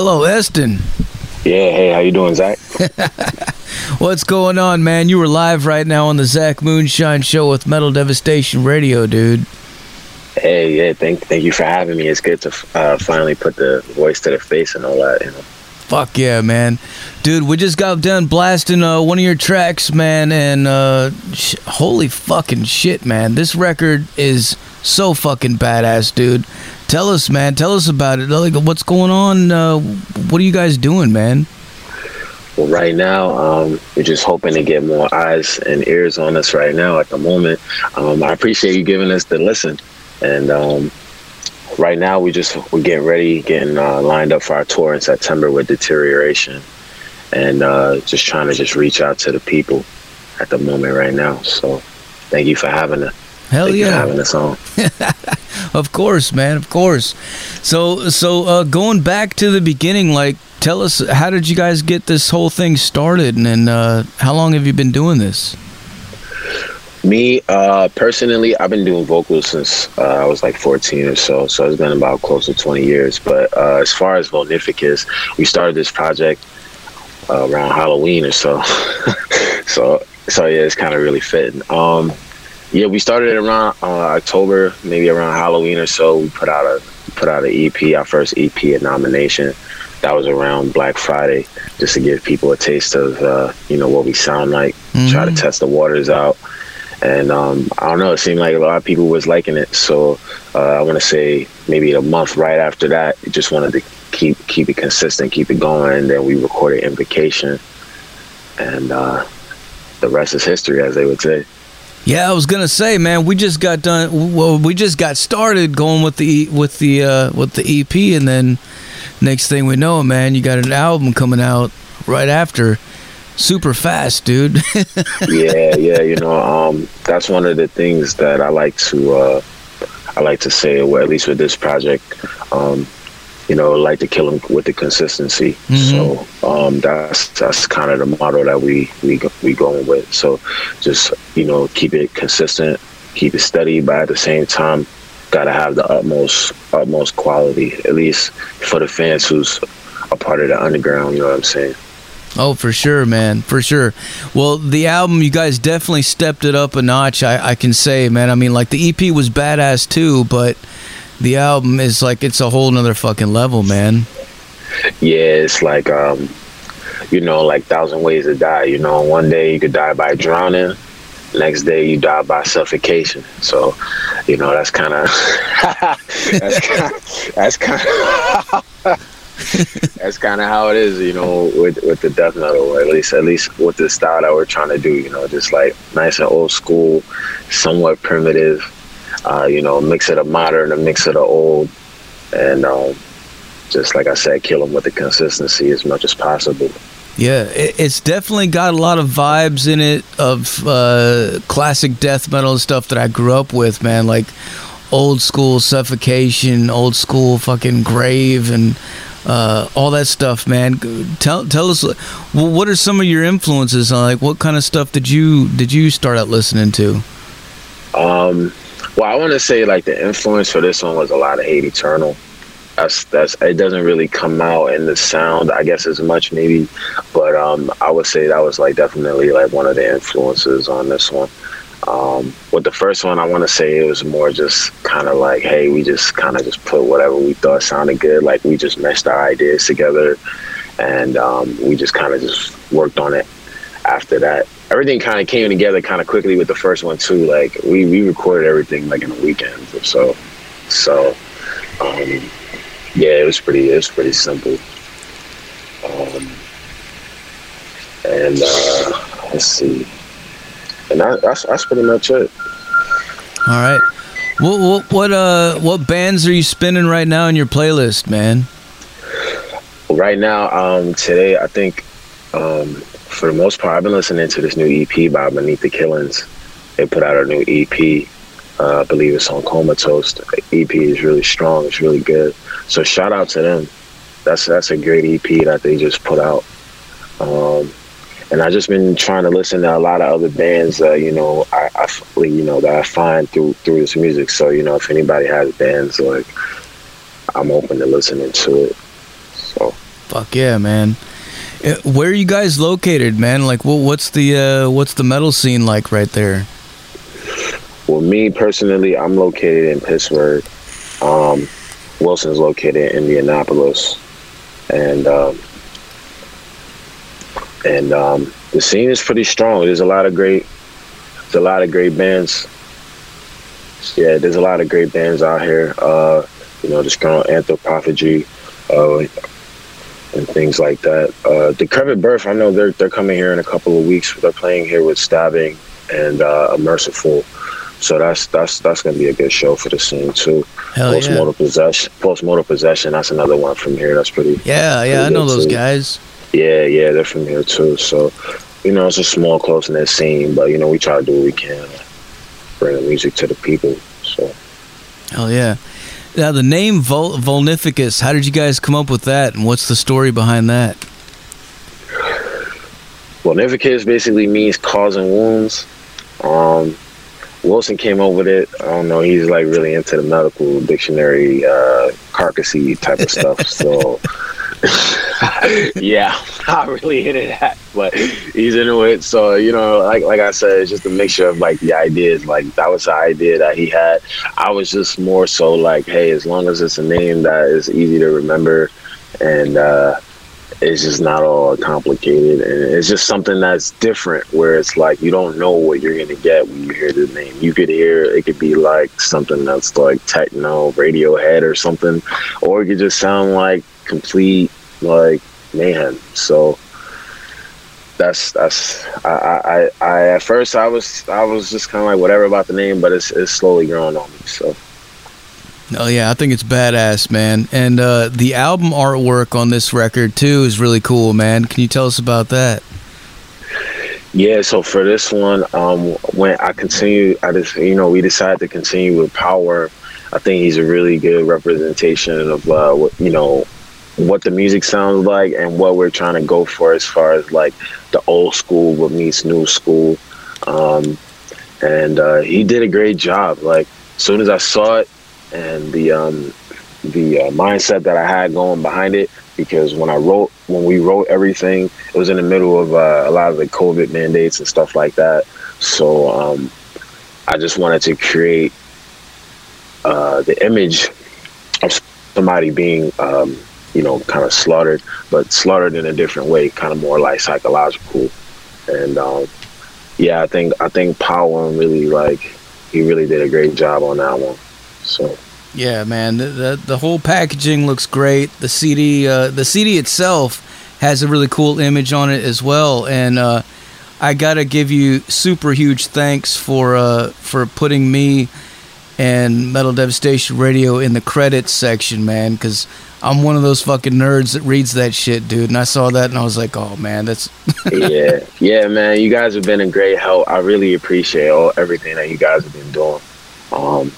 Hello, Eston. Yeah, hey, how you doing, Zach? What's going on, man? You were live right now on the Zach Moonshine Show with Metal Devastation Radio, dude. Hey, yeah, thank thank you for having me. It's good to uh, finally put the voice to the face and all that. You know. Fuck yeah, man, dude. We just got done blasting uh, one of your tracks, man, and uh, sh- holy fucking shit, man! This record is so fucking badass, dude. Tell us, man. Tell us about it. Like, what's going on? Uh, what are you guys doing, man? Well, right now, um, we're just hoping to get more eyes and ears on us right now at the moment. Um, I appreciate you giving us the listen. And um, right now, we just we're getting ready, getting uh, lined up for our tour in September with Deterioration, and uh, just trying to just reach out to the people at the moment right now. So, thank you for having us. Hell thank yeah, having us on. of course, man. Of course. So, so uh, going back to the beginning, like, tell us how did you guys get this whole thing started, and, and uh, how long have you been doing this? Me, uh, personally, I've been doing vocals since uh, I was like 14 or so. So it's been about close to 20 years. But uh, as far as Vulnificus, we started this project uh, around Halloween or so. so, so yeah, it's kind of really fitting. Um, yeah, we started it around uh, October, maybe around Halloween or so. We put out a put out an EP, our first EP at nomination. That was around Black Friday, just to give people a taste of uh, you know what we sound like. Mm-hmm. Try to test the waters out and um, I don't know. It seemed like a lot of people was liking it. So uh, I want to say maybe a month right after that, just wanted to keep keep it consistent, keep it going. And then we recorded Invocation, and uh, the rest is history, as they would say. Yeah, I was gonna say, man, we just got done. Well, we just got started going with the with the uh, with the EP, and then next thing we know, man, you got an album coming out right after super fast, dude. yeah, yeah, you know, um, that's one of the things that I like to uh, I like to say, or at least with this project, um, you know, like to kill them with the consistency. Mm-hmm. So um, that's that's kind of the motto that we we we going with. So just you know, keep it consistent, keep it steady, but at the same time, gotta have the utmost utmost quality, at least for the fans who's a part of the underground. You know what I'm saying? Oh, for sure, man, for sure. Well, the album, you guys definitely stepped it up a notch. I, I can say, man. I mean, like the EP was badass too, but the album is like it's a whole nother fucking level, man. Yeah, it's like um, you know, like Thousand Ways to Die. You know, one day you could die by drowning, next day you die by suffocation. So, you know, that's kind of that's kind of that's kind of how it is, you know, with with the death metal, at least at least with the style that we're trying to do, you know, just like nice and old school, somewhat primitive, uh, you know, mix of the modern, a mix of the old, and um, just like I said, kill them with the consistency as much as possible. Yeah, it's definitely got a lot of vibes in it of uh, classic death metal stuff that I grew up with, man. Like old school suffocation, old school fucking grave, and uh, all that stuff, man. Tell tell us, what are some of your influences? Like, what kind of stuff did you did you start out listening to? Um, well, I want to say like the influence for this one was a lot of Hate Eternal. That's that's it doesn't really come out in the sound, I guess, as much maybe, but um, I would say that was like definitely like one of the influences on this one. Um, with the first one, I want to say it was more just kind of like, hey, we just kind of just put whatever we thought sounded good. Like we just meshed our ideas together, and um, we just kind of just worked on it. After that, everything kind of came together kind of quickly with the first one too. Like we we recorded everything like in a weekend or so. So um, yeah, it was pretty it was pretty simple. Um, and uh, let's see and that, that's that's pretty much it. All right. What what what uh what bands are you spinning right now in your playlist, man? Right now, um, today I think, um, for the most part, I've been listening to this new EP by Beneath the Killings. They put out a new EP. Uh, I believe it's on Comatose. The EP is really strong. It's really good. So shout out to them. That's that's a great EP that they just put out. Um, and I just been trying to listen to a lot of other bands, uh, you know, I, I, you know that I find through through this music. So you know, if anybody has bands, like I'm open to listening to it. So Fuck yeah, man. Uh, Where are you guys located, man? Like, what, what's the uh, what's the metal scene like right there? Well, me personally, I'm located in Pittsburgh. Um, Wilson's located in Indianapolis, and um, and um, the scene is pretty strong. There's a lot of great, there's a lot of great bands. Yeah, there's a lot of great bands out here. Uh, you know, the strong anthropophagy, uh, and things like that. Uh, Decrepit Birth, I know they're they're coming here in a couple of weeks. They're playing here with Stabbing and uh, Merciful. So that's that's that's gonna be a good show for the scene too. Hell Post yeah. mortal possession, post mortal possession. That's another one from here. That's pretty. Yeah, yeah, I know good, those guys. Yeah, yeah, they're from here too. So, you know, it's a small, close knit scene, but you know, we try to do what we can, bring the music to the people. So, Hell yeah. Now the name Vol- Vulnificus, how did you guys come up with that, and what's the story behind that? well, Nificus basically means causing wounds. Um, Wilson came up with it. I don't know. He's like really into the medical dictionary, uh, carcassy type of stuff. So, yeah, not really into that, but he's into it. So, you know, like like I said, it's just a mixture of like the ideas. Like that was the idea that he had. I was just more so like, hey, as long as it's a name that is easy to remember, and uh, it's just not all complicated and it's just something that's different where it's like you don't know what you're gonna get when you hear the name you could hear it could be like something that's like techno radiohead or something or it could just sound like complete like mayhem so that's that's I, I I I at first I was I was just kind of like whatever about the name but it's it's slowly growing on me so Oh yeah, I think it's badass, man. And uh, the album artwork on this record too is really cool, man. Can you tell us about that? Yeah, so for this one, um, when I continue, I just you know we decided to continue with Power. I think he's a really good representation of uh, what you know what the music sounds like and what we're trying to go for as far as like the old school what meets new school. Um, and uh, he did a great job. Like as soon as I saw it and the um, the uh, mindset that I had going behind it, because when I wrote when we wrote everything, it was in the middle of uh, a lot of the COVID mandates and stuff like that. So um, I just wanted to create uh, the image of somebody being, um, you know, kind of slaughtered, but slaughtered in a different way, kind of more like psychological. And um, yeah, I think I think Power really like he really did a great job on that one. So. Yeah, man. The, the whole packaging looks great. The CD, uh, the CD itself has a really cool image on it as well. And uh, I gotta give you super huge thanks for uh, for putting me and Metal Devastation Radio in the credits section, man. Because I'm one of those fucking nerds that reads that shit, dude. And I saw that and I was like, oh man, that's yeah, yeah, man. You guys have been a great help. I really appreciate all everything that you guys have been doing. Um,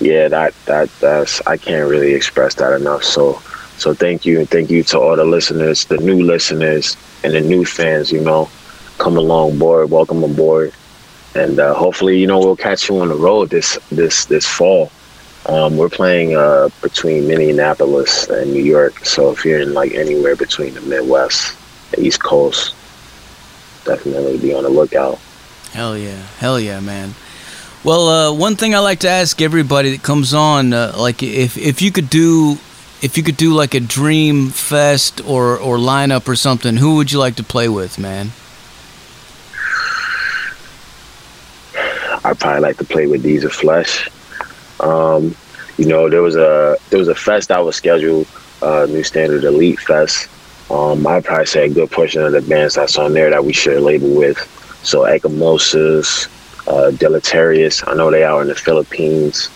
yeah, that that that's I can't really express that enough. So so thank you and thank you to all the listeners, the new listeners and the new fans. You know, come along board, welcome aboard, and uh, hopefully you know we'll catch you on the road this this this fall. Um, we're playing uh, between Minneapolis and New York. So if you're in like anywhere between the Midwest, the East Coast, definitely be on the lookout. Hell yeah, hell yeah, man. Well, uh, one thing I like to ask everybody that comes on, uh, like if if you could do, if you could do like a dream fest or or lineup or something, who would you like to play with, man? I'd probably like to play with Deeds of Flesh. Um, you know, there was a there was a fest that was scheduled, uh, New Standard Elite Fest. Um, I'd probably say a good portion of the bands that's on there that we share label with. So Ecchymosis, uh, Deletarious. I know they are in the Philippines.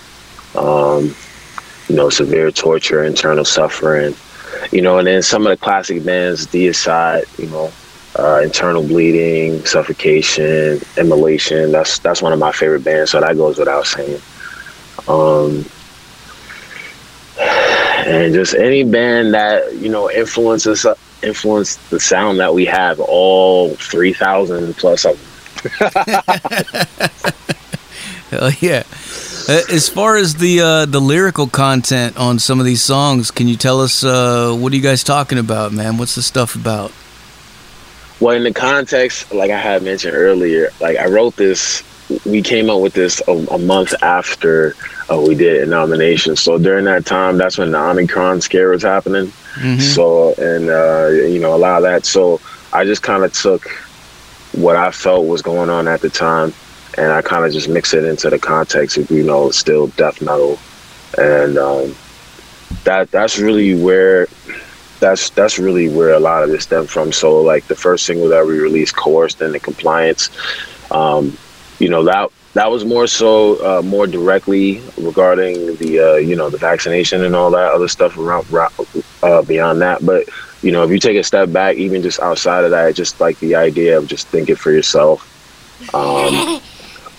Um, you know, Severe Torture, Internal Suffering. You know, and then some of the classic bands, Deicide, you know, uh, Internal Bleeding, Suffocation, Immolation. That's that's one of my favorite bands, so that goes without saying. Um, and just any band that you know influences influence the sound that we have. All three thousand plus of them. Hell yeah, as far as the uh, the lyrical content on some of these songs, can you tell us uh, what are you guys talking about, man? What's the stuff about? Well, in the context, like I had mentioned earlier, like I wrote this, we came up with this a, a month after uh, we did a nomination. So during that time, that's when the Omicron scare was happening. Mm-hmm. So, and, uh, you know, a lot of that. So I just kind of took what I felt was going on at the time and I kind of just mixed it into the context of, you know, still death metal. And um, that that's really where that's that's really where a lot of this stemmed from. So like the first single that we released, "Coerced and the Compliance," um, you know that that was more so uh, more directly regarding the uh, you know the vaccination and all that other stuff around uh, beyond that. But you know if you take a step back, even just outside of that, just like the idea of just thinking for yourself. Um,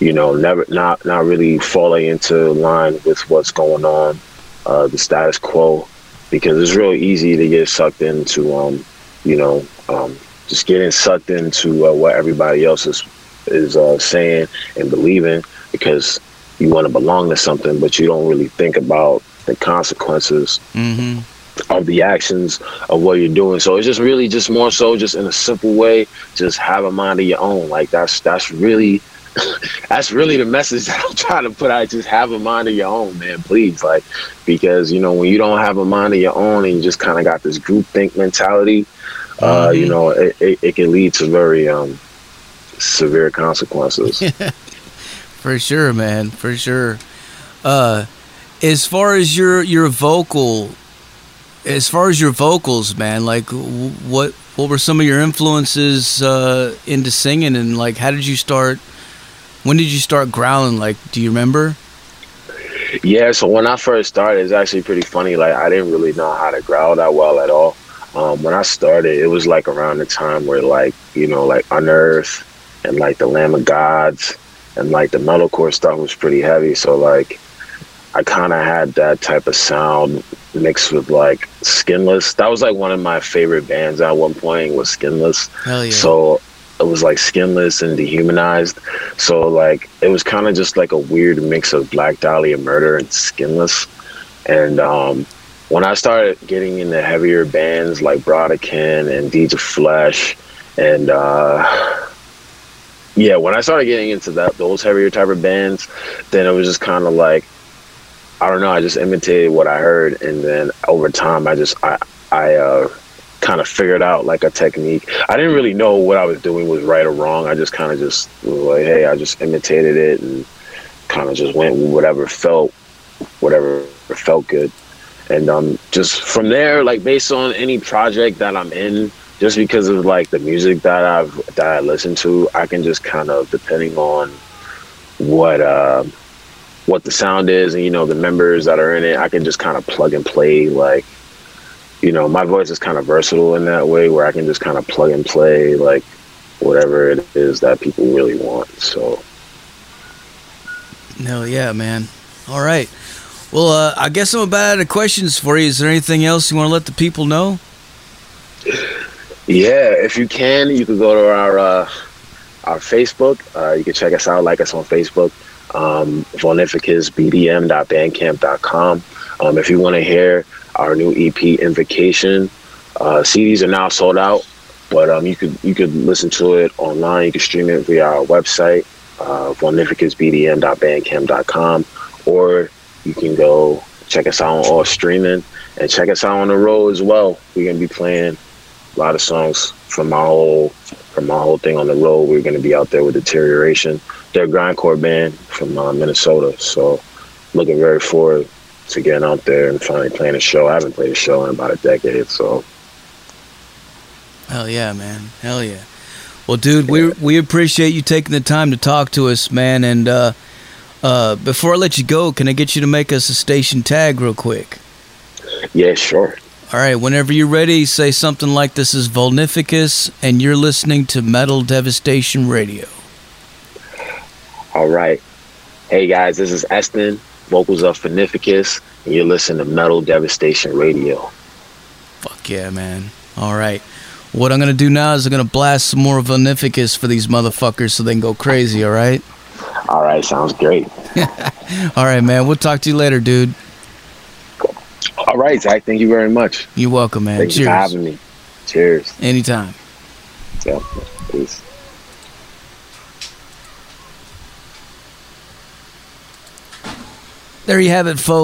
you know, never not not really falling into line with what's going on, uh, the status quo because it's real easy to get sucked into, um, you know, um, just getting sucked into uh, what everybody else is is uh, saying and believing because you want to belong to something, but you don't really think about the consequences mm-hmm. of the actions of what you're doing. So it's just really just more so just in a simple way, just have a mind of your own. Like that's that's really that's really the message that I'm trying to put out. Just have a mind of your own, man. Please, like, because you know when you don't have a mind of your own and you just kind of got this group think mentality, uh, mm-hmm. you know, it, it, it, can lead to very um, severe consequences. For sure, man. For sure. Uh, as far as your your vocal, as far as your vocals, man, like what what were some of your influences uh, into singing, and like how did you start? When did you start growling? Like, do you remember? Yeah, so when I first started, it's actually pretty funny. Like, I didn't really know how to growl that well at all. Um, when I started, it was like around the time where, like, you know, like Unearth and like the Lamb of Gods and like the metalcore stuff was pretty heavy. So, like, I kind of had that type of sound mixed with like Skinless. That was like one of my favorite bands at one point was Skinless. Hell yeah. So it was like skinless and dehumanized. So like it was kind of just like a weird mix of Black Dahlia murder and skinless. And um, when I started getting into heavier bands like Brodequin and Deeds of Flesh, and uh, yeah, when I started getting into that those heavier type of bands, then it was just kind of like I don't know. I just imitated what I heard, and then over time, I just I I uh, kind of figured out like a technique. I didn't really know what I was doing was right or wrong. I just kind of just like, hey, I just imitated it and kind of just went whatever felt, whatever felt good. And um, just from there, like based on any project that I'm in, just because of like the music that I've that I listen to, I can just kind of depending on what uh, what the sound is and you know the members that are in it, I can just kind of plug and play like you know, my voice is kind of versatile in that way where I can just kind of plug and play like whatever it is that people really want. So. Hell yeah, man. All right. Well, uh, I guess I'm about out of questions for you. Is there anything else you want to let the people know? Yeah, if you can, you can go to our uh, our Facebook. Uh, you can check us out, like us on Facebook, um, vulnificusbdm.bandcamp.com. Um, if you want to hear our new EP Invocation. Uh, CDs are now sold out, but um, you could you could listen to it online. You can stream it via our website, uh, or you can go check us out on all streaming and check us out on the road as well. We're gonna be playing a lot of songs from my whole from my whole thing on the road. We're gonna be out there with Deterioration. They're a grindcore band from uh, Minnesota, so looking very forward to getting out there and finally playing a show. I haven't played a show in about a decade, so. Hell yeah, man! Hell yeah. Well, dude, we we appreciate you taking the time to talk to us, man. And uh, uh, before I let you go, can I get you to make us a station tag real quick? Yeah, sure. All right, whenever you're ready, say something like this is Vulnificus, and you're listening to Metal Devastation Radio. All right. Hey, guys, this is Eston vocals of Vulnificus, and you're listening to Metal Devastation Radio. Fuck yeah, man. All right. What I'm going to do now is I'm going to blast some more Vulnificus for these motherfuckers so they can go crazy, all right? All right, sounds great. All right, man. We'll talk to you later, dude. All right, Zach. Thank you very much. You're welcome, man. Thank Cheers. you for having me. Cheers. Anytime. Yeah. Peace. There you have it, folks.